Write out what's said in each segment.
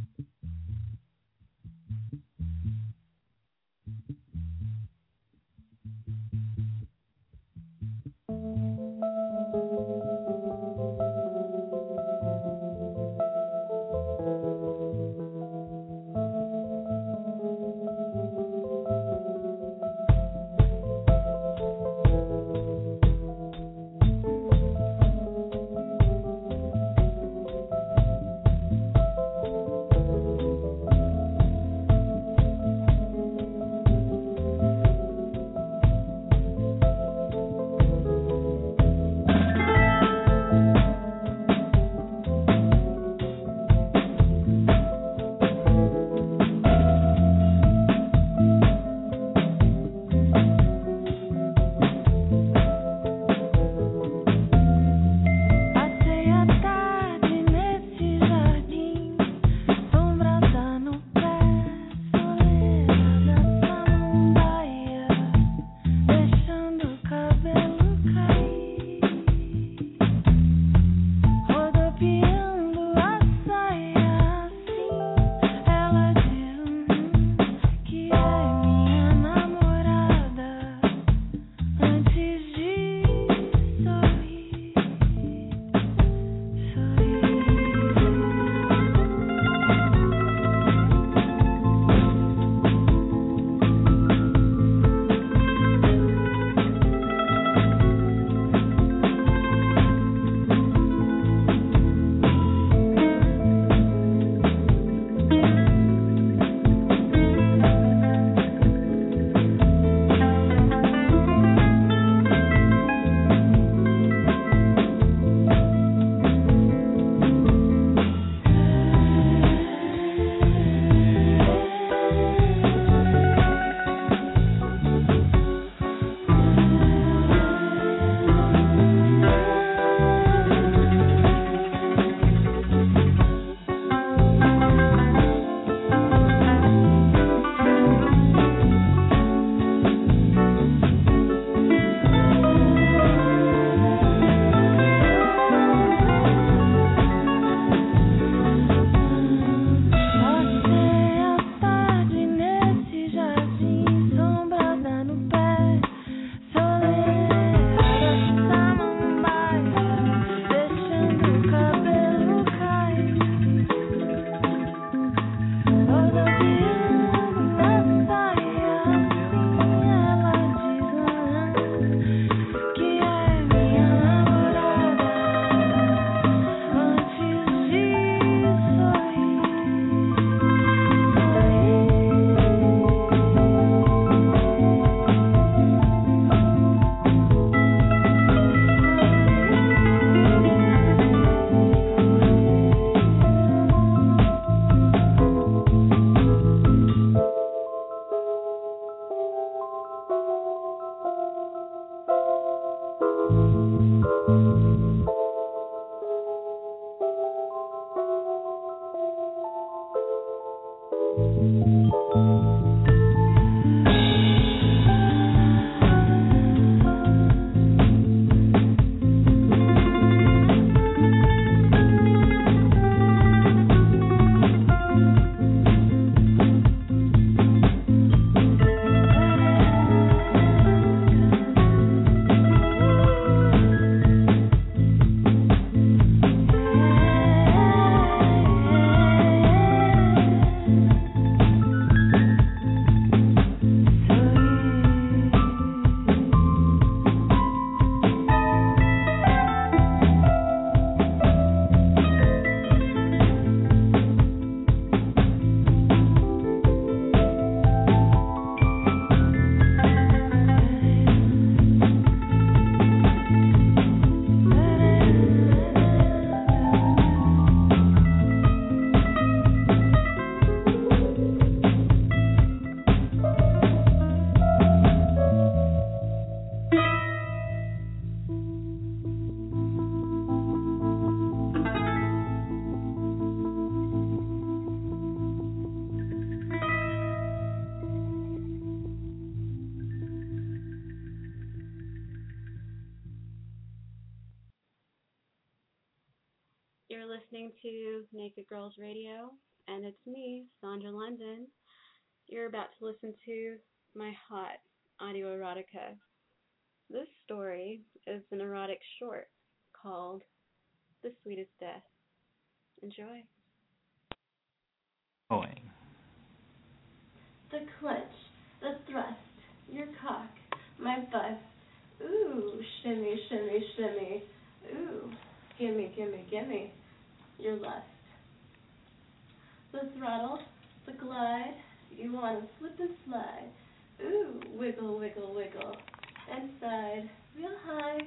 listening to Naked Girls Radio, and it's me, Sandra London. You're about to listen to my hot audio erotica. This story is an erotic short called The Sweetest Death. Enjoy. Boy. The clutch, the thrust, your cock, my bust. Ooh, shimmy, shimmy, shimmy. Ooh, gimme, gimme, gimme. Your lust. The throttle, the glide, you wanna slip and slide. Ooh, wiggle, wiggle, wiggle. Inside, real high,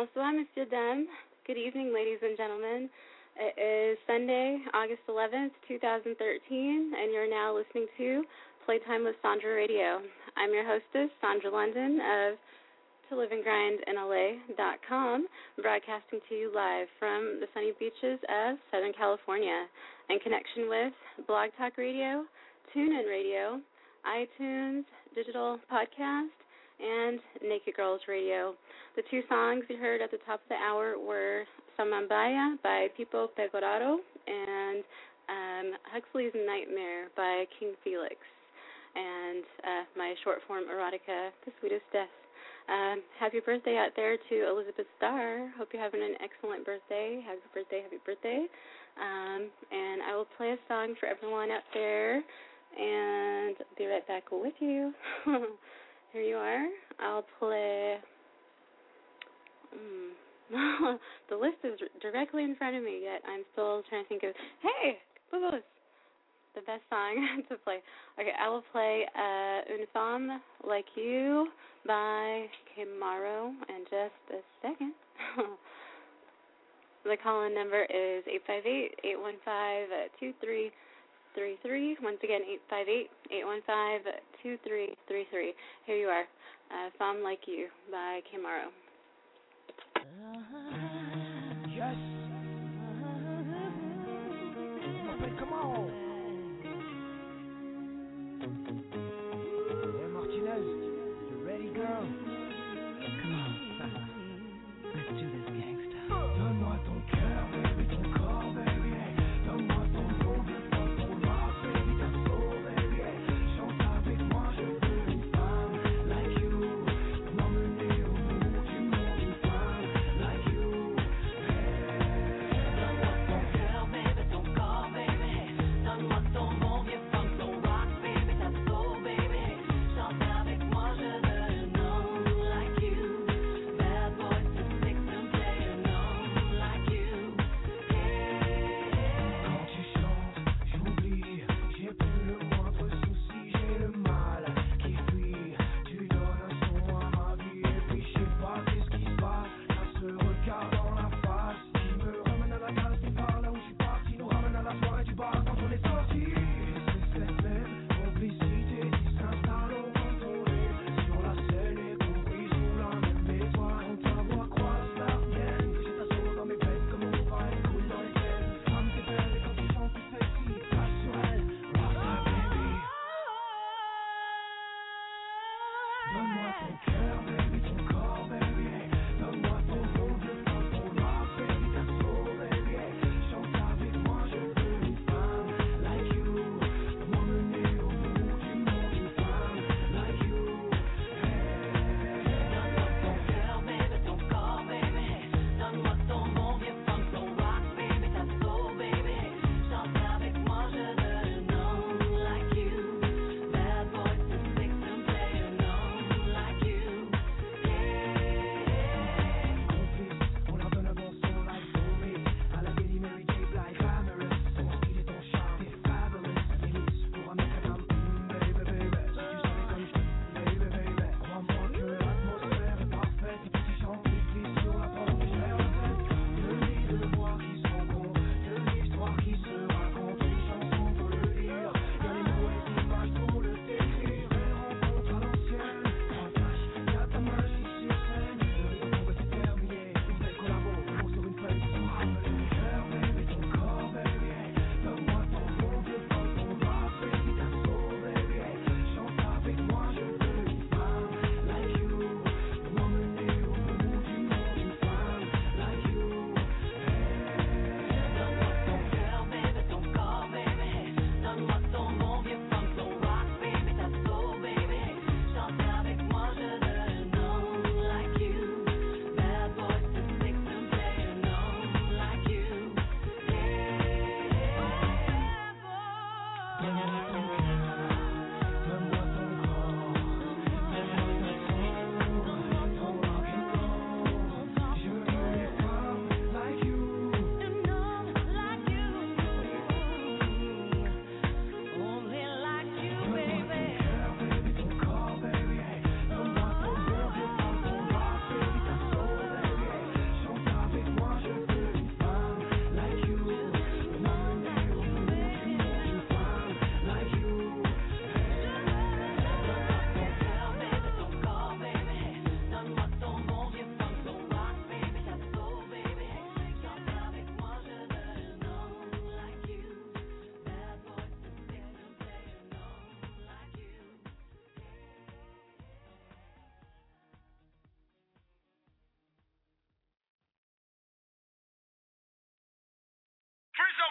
Bonsoir, Monsieur Dame. Good evening, ladies and gentlemen. It is Sunday, August 11th, 2013, and you're now listening to Playtime with Sandra Radio. I'm your hostess, Sandra London of to live and grind in LA.com, broadcasting to you live from the sunny beaches of Southern California in connection with Blog Talk Radio, TuneIn Radio, iTunes, digital podcast, and Naked Girls Radio. The two songs you heard at the top of the hour were Samambaya by Pipo Pegoraro and um, Huxley's Nightmare by King Felix, and uh, my short form erotica, The Sweetest Death. Um, happy birthday out there to Elizabeth Starr. Hope you're having an excellent birthday. Happy birthday, happy birthday. Um, and I will play a song for everyone out there and be right back with you. Here you are. I'll play. Mm, the list is directly in front of me, yet I'm still trying to think of. Hey, boo The best song to play. Okay, I will play uh, Une Femme Like You by K-Maro in just a second. the call in number is eight five eight eight one five two three three. Once again, eight five eight eight one five two three three three. Here you are, uh, "Femme Like You" by K-Maro. Yes. come on.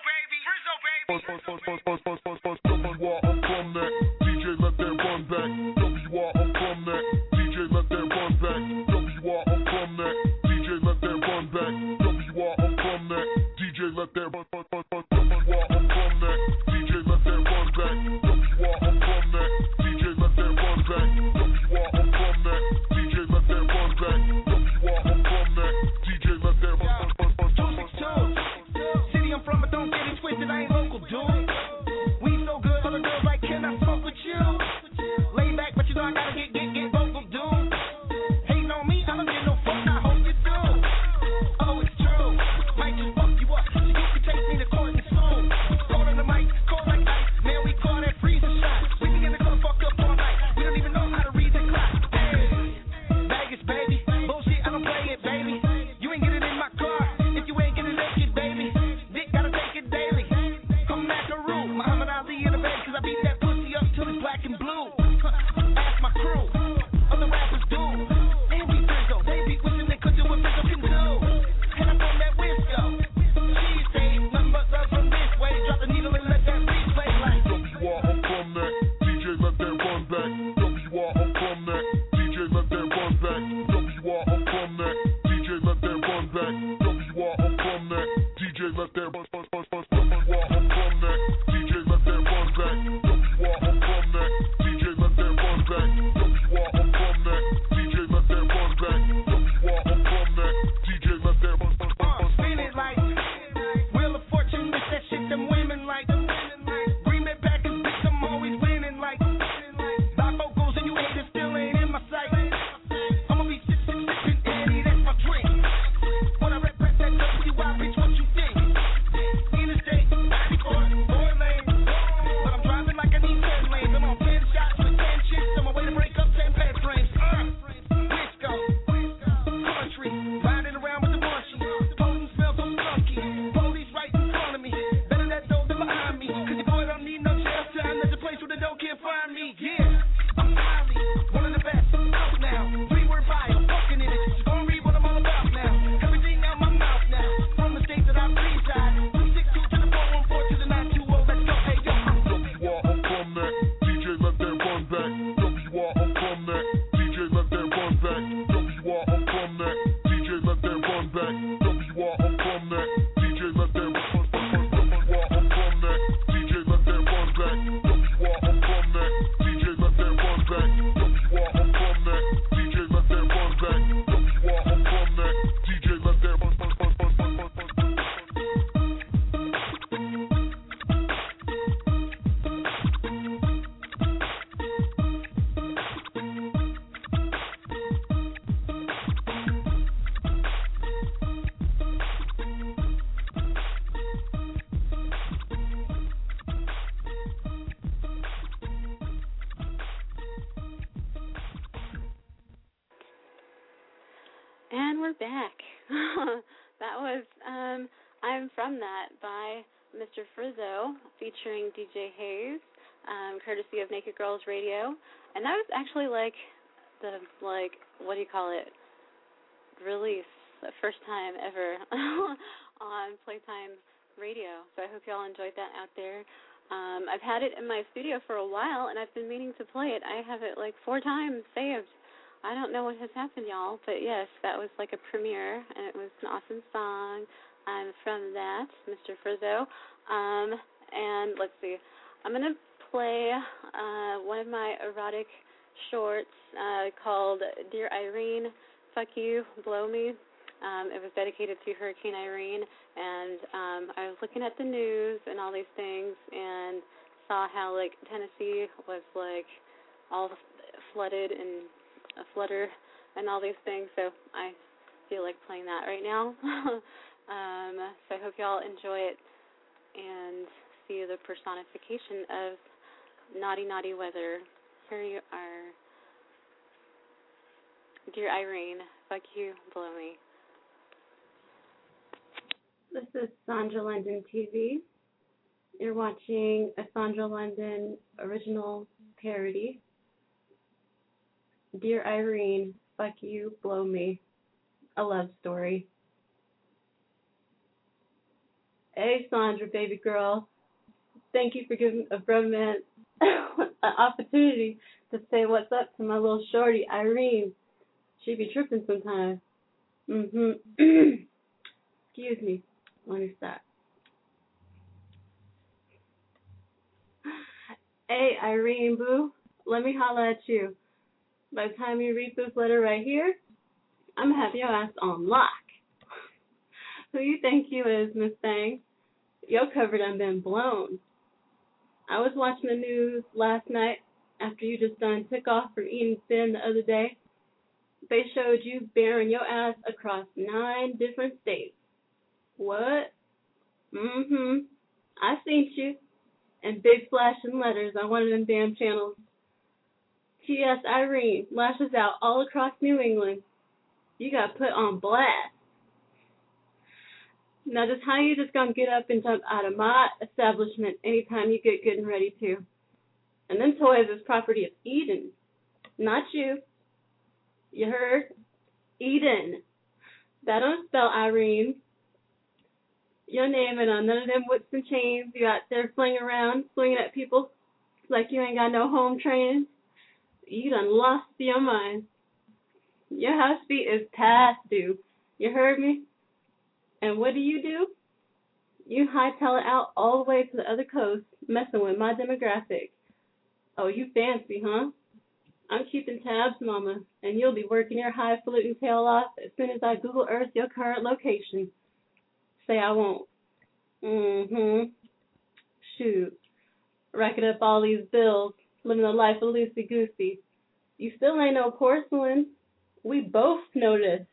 baby. Rizzo, baby. That was um, I'm From That by Mr. Frizzo featuring DJ Hayes, um, courtesy of Naked Girls Radio. And that was actually like the, like, what do you call it, release, the first time ever on Playtime Radio. So I hope you all enjoyed that out there. Um, I've had it in my studio for a while, and I've been meaning to play it. I have it like four times saved. I don't know what has happened, y'all, but yes, that was like a premiere, and it was an awesome song. I'm from that, Mr. Frizzo. Um, and let's see, I'm gonna play uh, one of my erotic shorts uh, called "Dear Irene, Fuck You, Blow Me." Um, it was dedicated to Hurricane Irene, and um, I was looking at the news and all these things, and saw how like Tennessee was like all flooded and a flutter and all these things. So I feel like playing that right now. um, so I hope y'all enjoy it and see the personification of naughty, naughty weather. Here you are. Dear Irene, fuck you, blow me. This is Sandra London TV. You're watching a Sandra London original parody Dear Irene, fuck you, blow me. A love story. Hey, Sandra, baby girl. Thank you for giving a bromance an opportunity to say what's up to my little shorty, Irene. She be tripping sometimes. Mm-hmm. Excuse me. Let me stop. Hey, Irene, boo. Let me holla at you. By the time you read this letter right here, I'm gonna have your ass on lock. Who you think you is, Miss Thang? Your cover done been blown. I was watching the news last night after you just done took off from eating thin the other day. They showed you bearing your ass across nine different states. What? Mm-hmm. I seen you. And big flashing letters on one of them damn channels. T.S. Irene lashes out all across New England. You got put on blast. Now, just how you just gonna get up and jump out of my establishment anytime you get good and ready to? And them toys is property of Eden, not you. You heard? Eden. That don't spell Irene. Your name and on none of them whips and chains you out there flinging around, swinging at people like you ain't got no home training. You done lost your mind. Your house beat is past due. You heard me? And what do you do? You hightail it out all the way to the other coast, messing with my demographic. Oh, you fancy, huh? I'm keeping tabs, Mama, and you'll be working your highfalutin tail off as soon as I Google Earth your current location. Say I won't. Mm-hmm. Shoot. Racking up all these bills, living the life of loosey goosey. You still ain't no porcelain. We both noticed.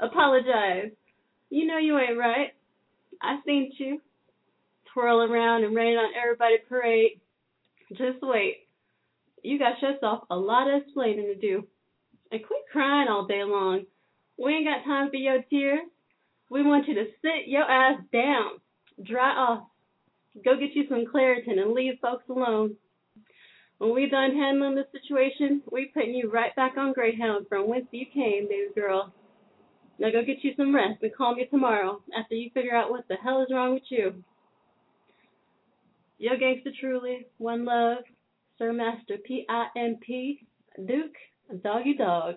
Apologize. You know you ain't right. I seen you. Twirl around and rain on everybody parade. Just wait. You got yourself a lot of explaining to do. And quit crying all day long. We ain't got time for your tears. We want you to sit your ass down. Dry off. Go get you some Claritin and leave folks alone. When we done handling the situation, we putting you right back on Greyhound from whence you came, baby girl. Now go get you some rest and call me tomorrow after you figure out what the hell is wrong with you. Yo gangsta truly, one love, Sir Master P I M P, Duke, Doggy Dog.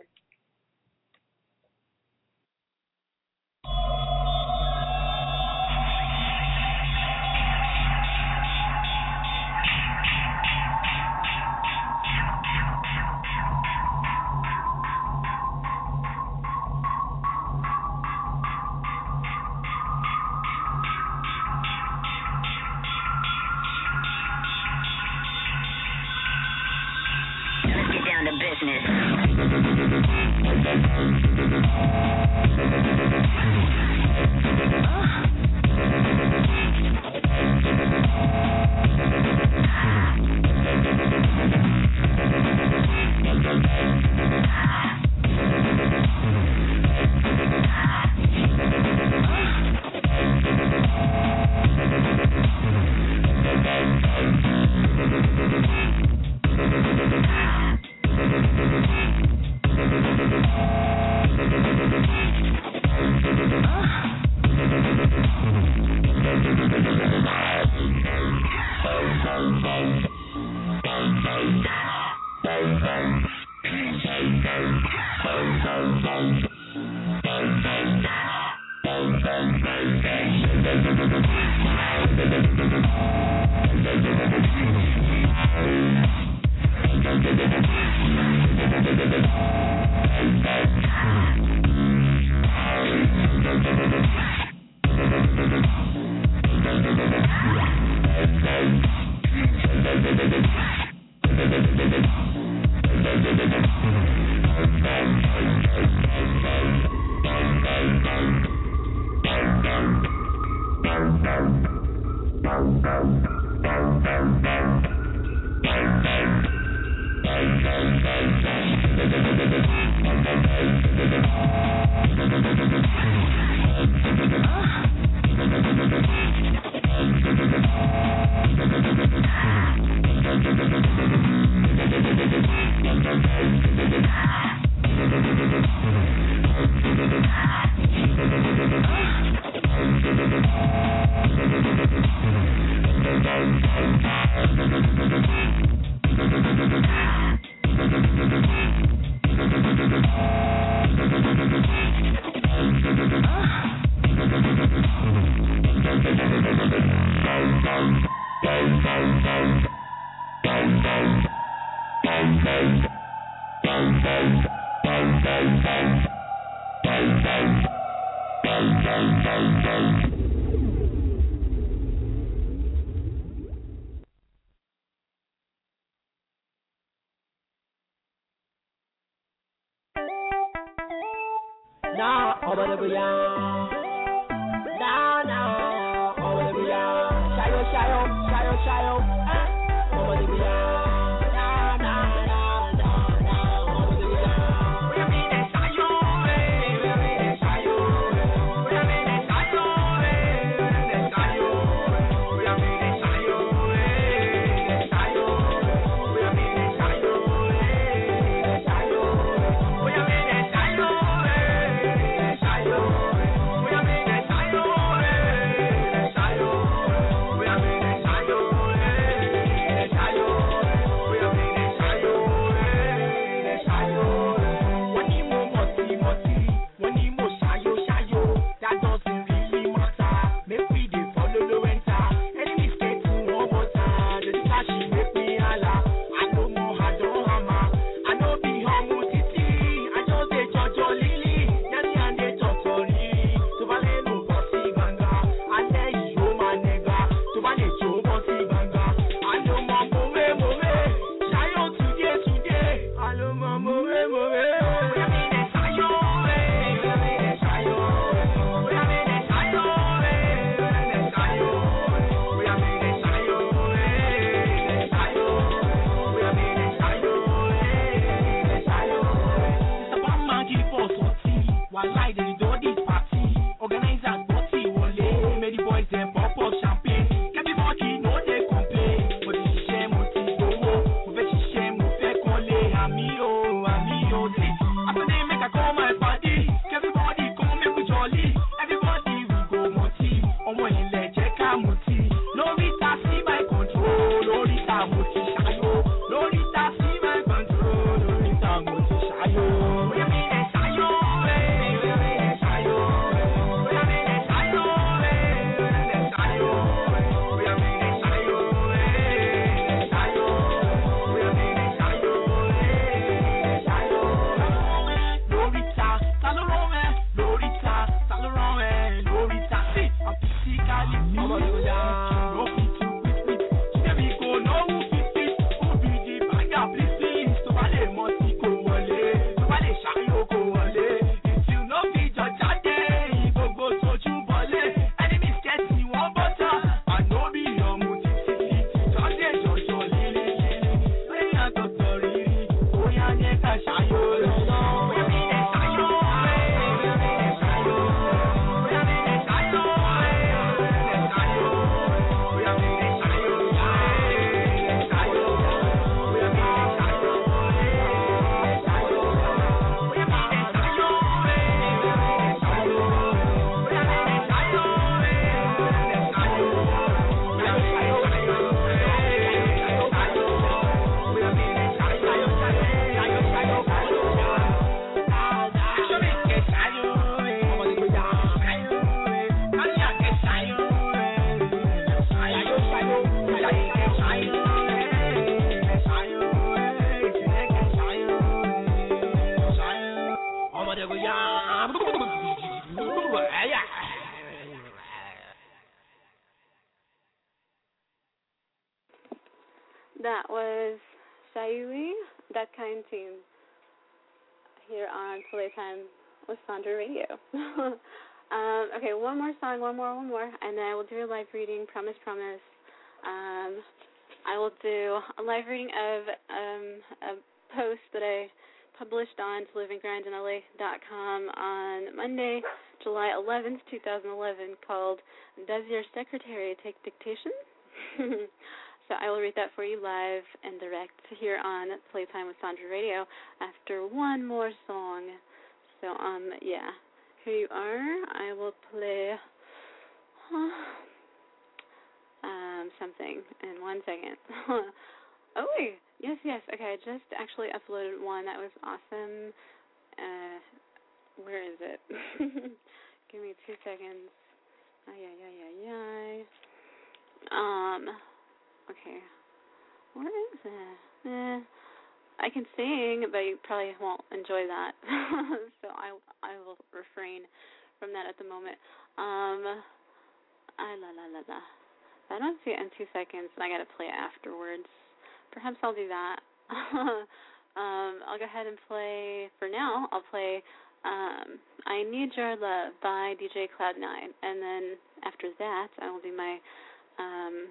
live reading, Promise, Promise. Um, I will do a live reading of um, a post that I published on to on Monday, July 11th, 2011, called Does Your Secretary Take Dictation? so I will read that for you live and direct here on Playtime with Sandra Radio after one more song. So, um, yeah, here you are. I will play um, something in one second. oh, yes, yes. Okay, I just actually uploaded one. That was awesome. Uh, where is it? Give me two seconds. Ay, yeah, yeah, yeah, yeah. Um, okay. Where is it? Eh, I can sing, but you probably won't enjoy that. so I, I will refrain from that at the moment. Um, I la la la la. I don't see it in two seconds, and I gotta play it afterwards. Perhaps I'll do that. um, I'll go ahead and play for now. I'll play um, "I Need Your Love" by DJ Cloud Nine, and then after that, I will do my um,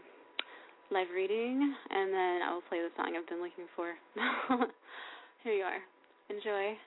live reading, and then I will play the song I've been looking for. Here you are. Enjoy.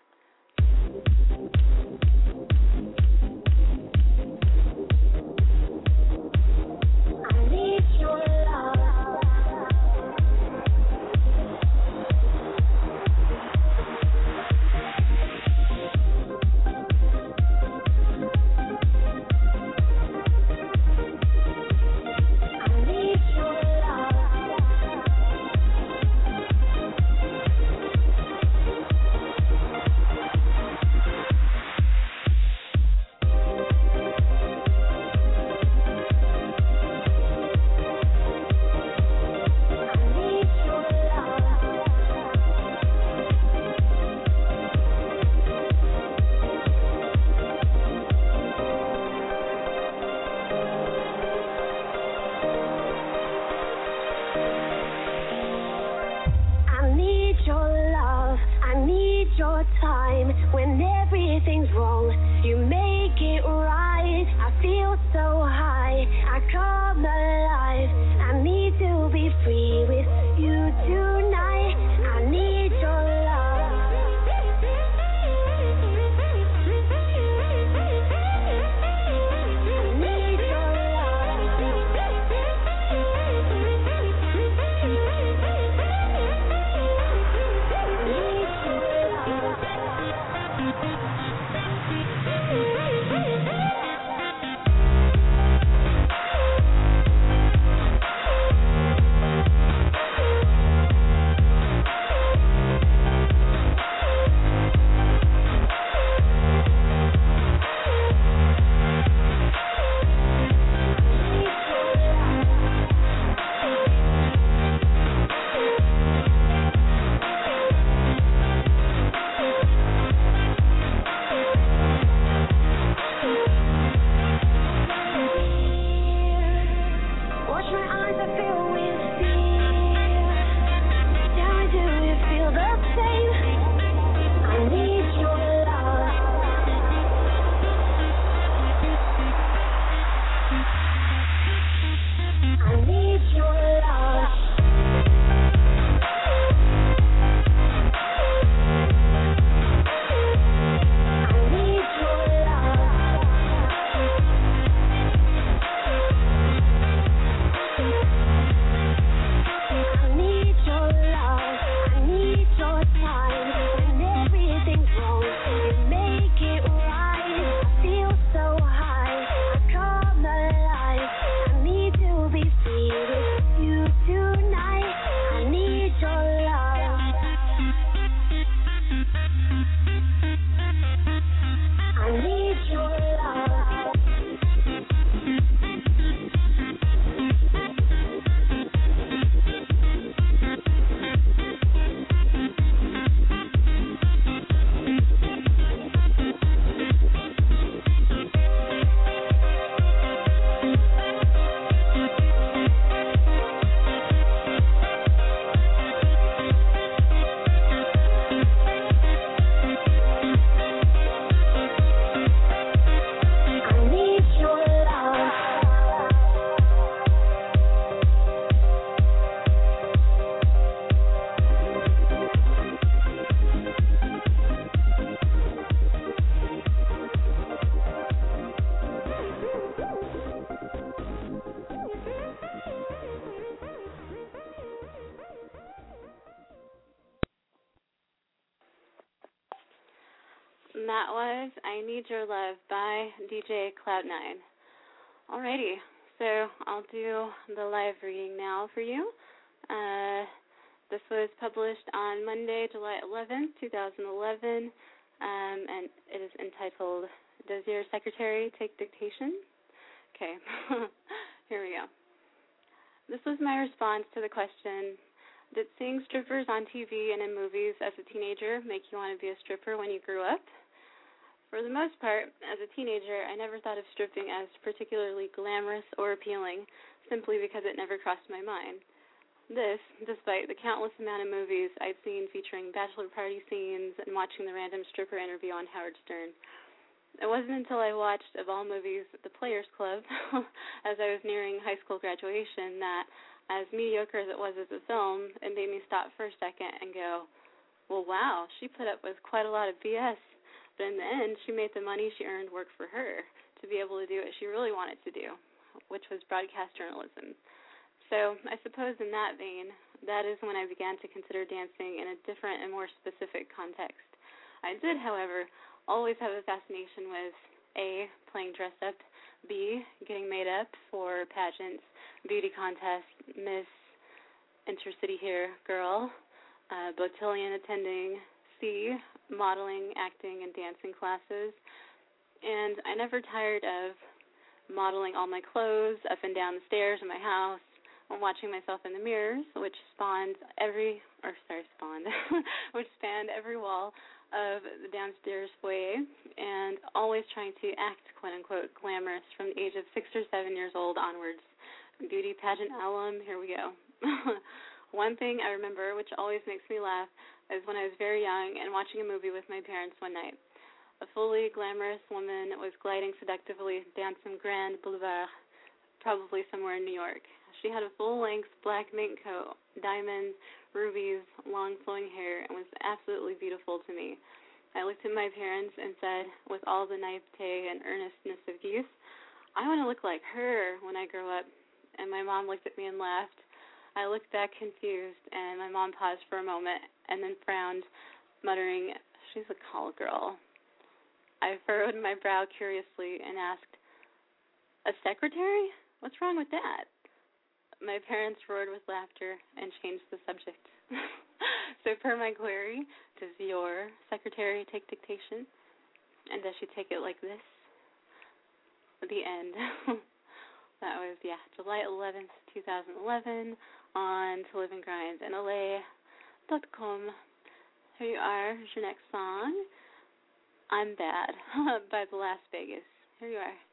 Need Your Love by DJ Cloud9. Alrighty, so I'll do the live reading now for you. Uh, this was published on Monday, July 11th, 2011, um, and it is entitled Does Your Secretary Take Dictation? Okay, here we go. This was my response to the question Did seeing strippers on TV and in movies as a teenager make you want to be a stripper when you grew up? For the most part, as a teenager, I never thought of stripping as particularly glamorous or appealing, simply because it never crossed my mind. This, despite the countless amount of movies I'd seen featuring bachelor party scenes and watching the random stripper interview on Howard Stern. It wasn't until I watched, of all movies, The Players Club, as I was nearing high school graduation, that, as mediocre as it was as a film, it made me stop for a second and go, well, wow, she put up with quite a lot of BS. But in the end, she made the money she earned work for her to be able to do what she really wanted to do, which was broadcast journalism. So I suppose in that vein, that is when I began to consider dancing in a different and more specific context. I did, however, always have a fascination with A, playing dress up, B, getting made up for pageants, beauty contests, Miss Intercity here girl, uh, cotillion attending, C, modeling, acting, and dancing classes. And I never tired of modeling all my clothes up and down the stairs in my house, I'm watching myself in the mirrors, which spawned every, or sorry, spawned, which spanned every wall of the downstairs foyer, and always trying to act quote unquote glamorous from the age of six or seven years old onwards. Beauty pageant alum, here we go. One thing I remember, which always makes me laugh, is when I was very young and watching a movie with my parents one night. A fully glamorous woman was gliding seductively down some grand boulevard, probably somewhere in New York. She had a full length black mink coat, diamonds, rubies, long flowing hair, and was absolutely beautiful to me. I looked at my parents and said, with all the naivete and earnestness of youth, I want to look like her when I grow up. And my mom looked at me and laughed. I looked back confused, and my mom paused for a moment and then frowned, muttering, She's a call girl. I furrowed my brow curiously and asked, A secretary? What's wrong with that? My parents roared with laughter and changed the subject. so, per my query, does your secretary take dictation? And does she take it like this? The end. that was, yeah, July 11th, 2011, on To Live and Grind in LA.com. Here you are. Here's your next song. I'm Bad by The Last Vegas. Here you are.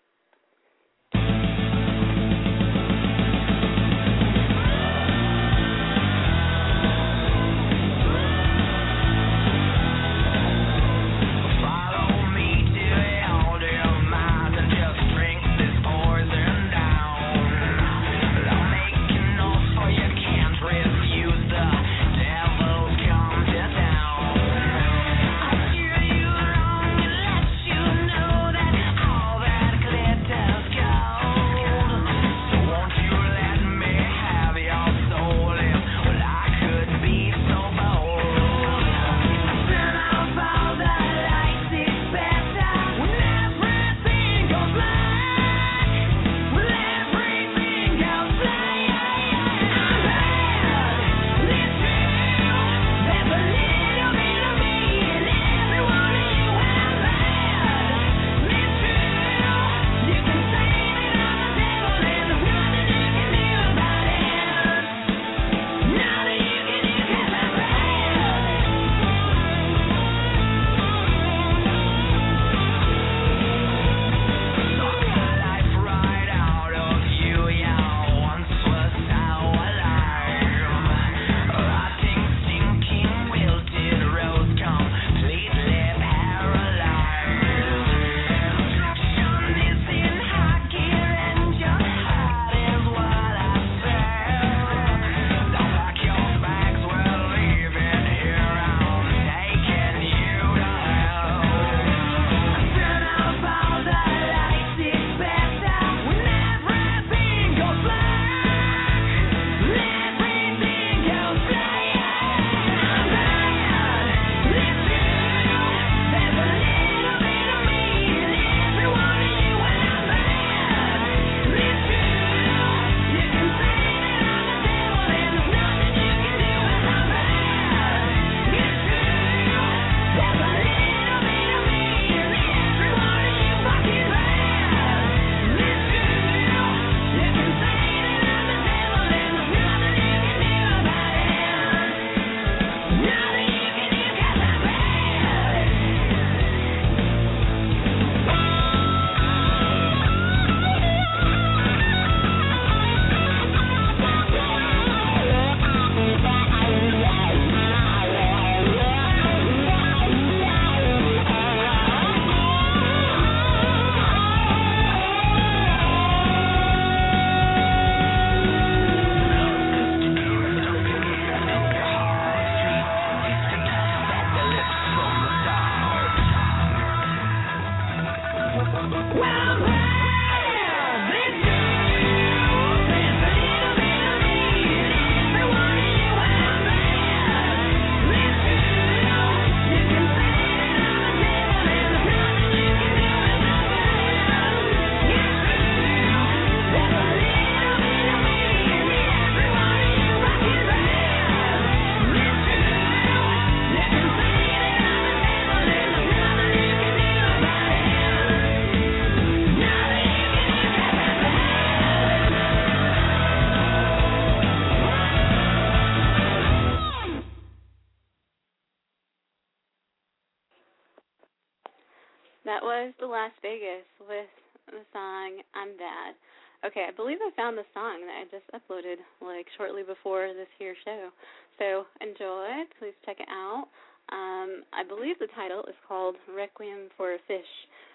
Last Vegas with the song I'm Bad. Okay, I believe I found the song that I just uploaded like shortly before this here show. So enjoy, please check it out. Um, I believe the title is called Requiem for a Fish.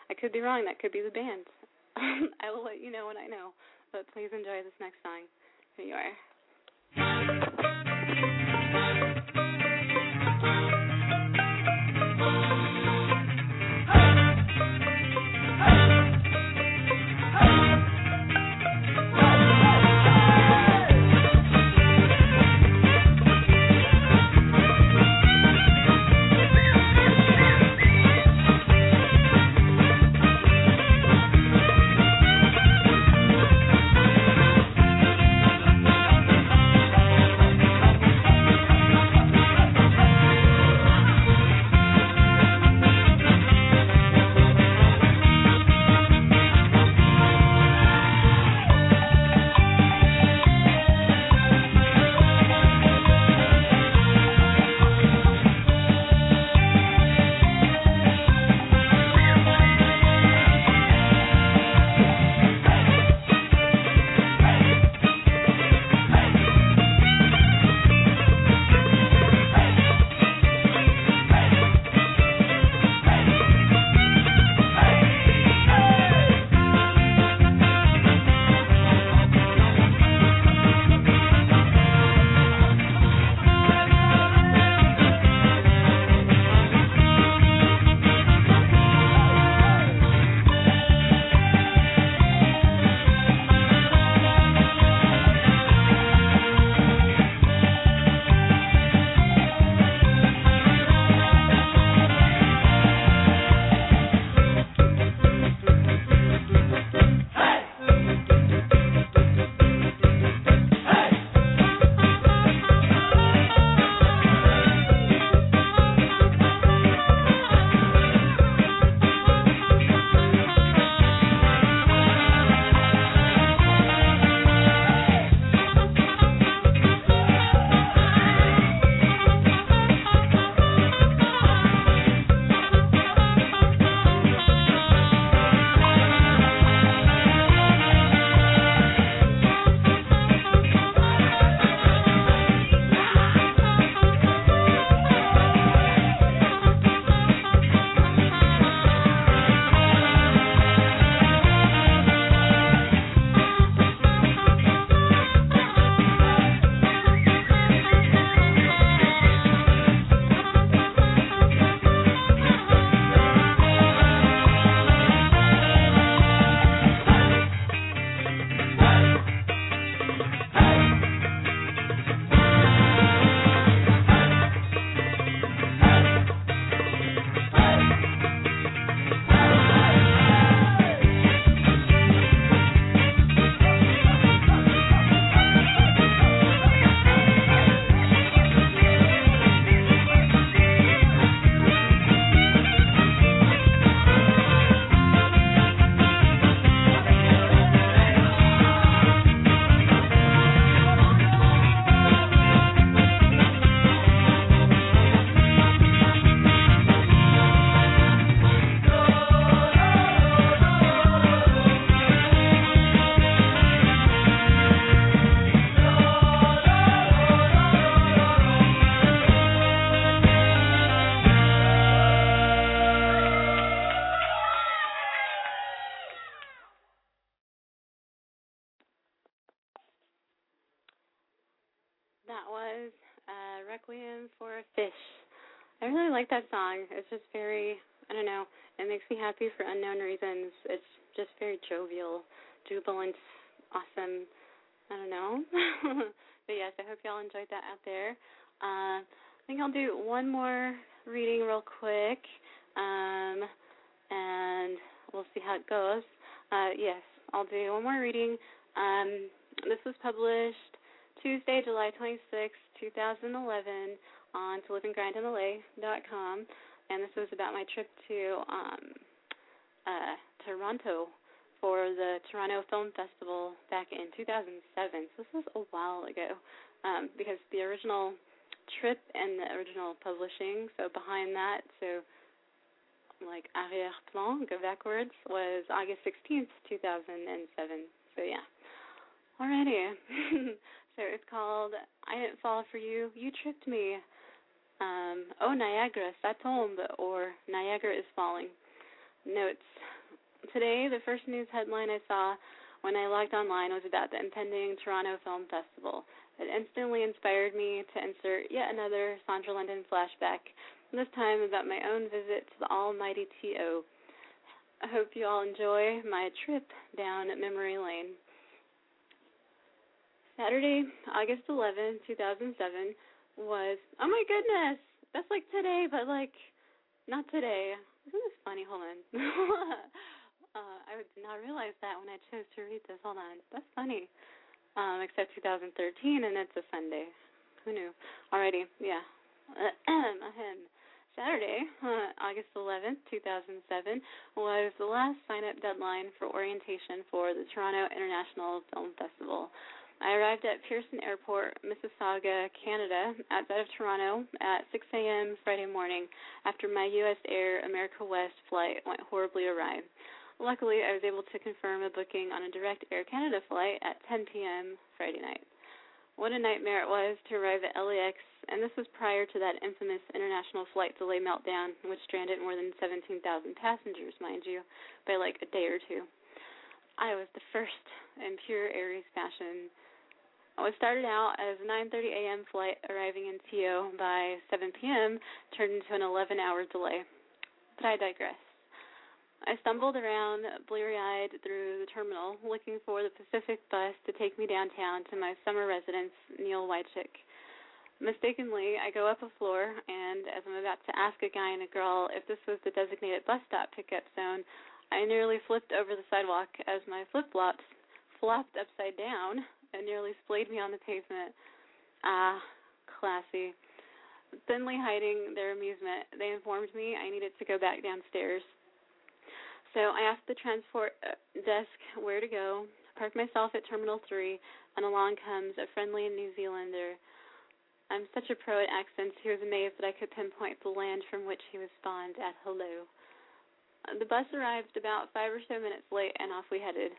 I could be wrong, that could be the band. I will let you know when I know. But please enjoy this next song. Here you are. Really like that song. It's just very, I don't know, it makes me happy for unknown reasons. It's just very jovial, jubilant, awesome. I don't know. but yes, I hope y'all enjoyed that out there. Uh, I think I'll do one more reading real quick, um, and we'll see how it goes. Uh, yes, I'll do one more reading. Um, this was published Tuesday, July 26, 2011, on to toLiveAndGrindInLA.com, and this was about my trip to um, uh, Toronto for the Toronto Film Festival back in 2007. So this was a while ago, um, because the original trip and the original publishing, so behind that, so like arrière-plan, go backwards, was August 16th, 2007. So yeah. Alrighty. so it's called I Didn't Fall For You, You Tricked Me. Um, oh, Niagara, ça tombe, or Niagara is Falling. Notes. Today, the first news headline I saw when I logged online was about the impending Toronto Film Festival. It instantly inspired me to insert yet another Sandra London flashback, this time about my own visit to the almighty TO. I hope you all enjoy my trip down memory lane. Saturday, August 11, 2007 was, oh my goodness, that's like today, but like not today. Isn't this funny? Hold on. uh, I did not realize that when I chose to read this. Hold on. That's funny. Um, except 2013, and it's a Sunday. Who knew? Alrighty, yeah. Ahem. Saturday, uh, August 11th, 2007, was the last sign up deadline for orientation for the Toronto International Film Festival. I arrived at Pearson Airport, Mississauga, Canada, outside of Toronto at 6 a.m. Friday morning after my U.S. Air America West flight went horribly awry. Luckily, I was able to confirm a booking on a direct Air Canada flight at 10 p.m. Friday night. What a nightmare it was to arrive at LAX, and this was prior to that infamous international flight delay meltdown, which stranded more than 17,000 passengers, mind you, by like a day or two. I was the first in pure Aries fashion what started out as a 9:30 a.m. flight arriving in TO by 7 p.m. turned into an 11-hour delay. But I digress. I stumbled around bleary-eyed through the terminal looking for the Pacific bus to take me downtown to my summer residence, Neill-Wycik. Mistakenly, I go up a floor, and as I'm about to ask a guy and a girl if this was the designated bus stop pickup zone, I nearly flipped over the sidewalk as my flip-flops flopped upside down and nearly splayed me on the pavement. Ah, classy. Thinly hiding their amusement, they informed me I needed to go back downstairs. So I asked the transport uh, desk where to go, parked myself at Terminal 3, and along comes a friendly New Zealander. I'm such a pro at accents, he was amazed that I could pinpoint the land from which he was spawned at hello. The bus arrived about five or so minutes late, and off we headed.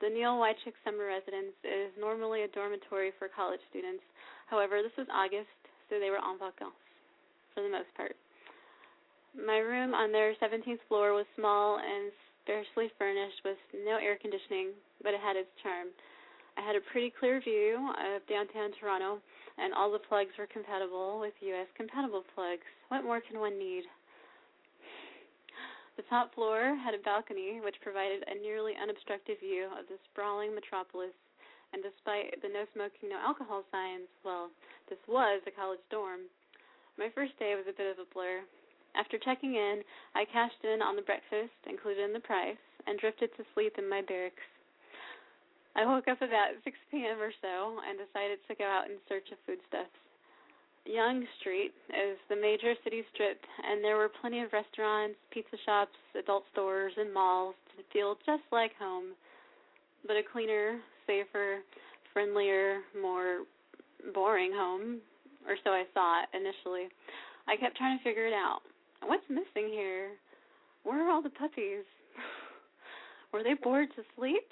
The Neill-Wycik Summer Residence is normally a dormitory for college students. However, this was August, so they were en vacances for the most part. My room on their 17th floor was small and sparsely furnished with no air conditioning, but it had its charm. I had a pretty clear view of downtown Toronto, and all the plugs were compatible with US compatible plugs. What more can one need? The top floor had a balcony which provided a nearly unobstructed view of the sprawling metropolis, and despite the no smoking, no alcohol signs, well, this was a college dorm. My first day was a bit of a blur. After checking in, I cashed in on the breakfast included in the price and drifted to sleep in my barracks. I woke up about 6 p.m. or so and decided to go out in search of foodstuffs. Yonge Street is the major city strip, and there were plenty of restaurants, pizza shops, adult stores, and malls to feel just like home, but a cleaner, safer, friendlier, more boring home, or so I thought initially. I kept trying to figure it out. What's missing here? Where are all the puppies? were they bored to sleep?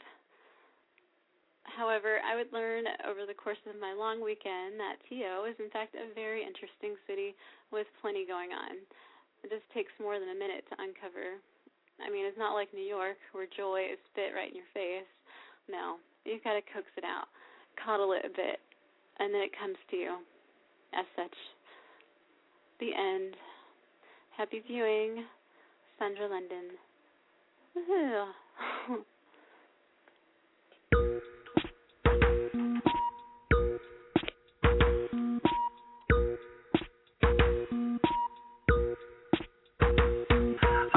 However, I would learn over the course of my long weekend that TO is in fact a very interesting city with plenty going on. It just takes more than a minute to uncover. I mean, it's not like New York where joy is spit right in your face. No, you've got to coax it out, coddle it a bit, and then it comes to you. As such, the end. Happy viewing, Sandra London.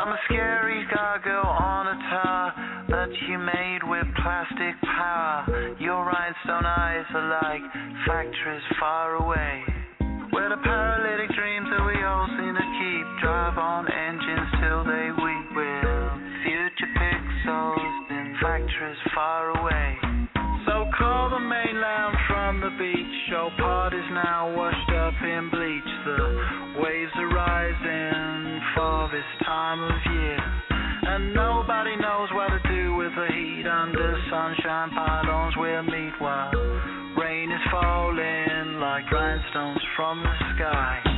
I'm a scary gargoyle on a tower that you made with plastic power. Your rhinestone eyes are like factories far away. Where the paralytic dreams that we all seem to keep drive on engines till they weep. With future pixels in factories far away. So call the mainland from the beach. Show parties now washed up in bleach. The waves are rising, for this time of year. And nobody knows what to do with the heat under sunshine pylons we'll meet while rain is falling like grindstones from the sky.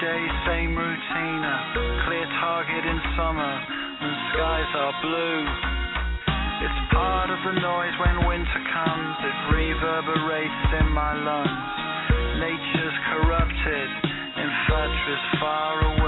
Day, same routine. Clear target in summer, and skies are blue. It's part of the noise when winter comes, it reverberates in my lungs. Nature's corrupted in factories far away.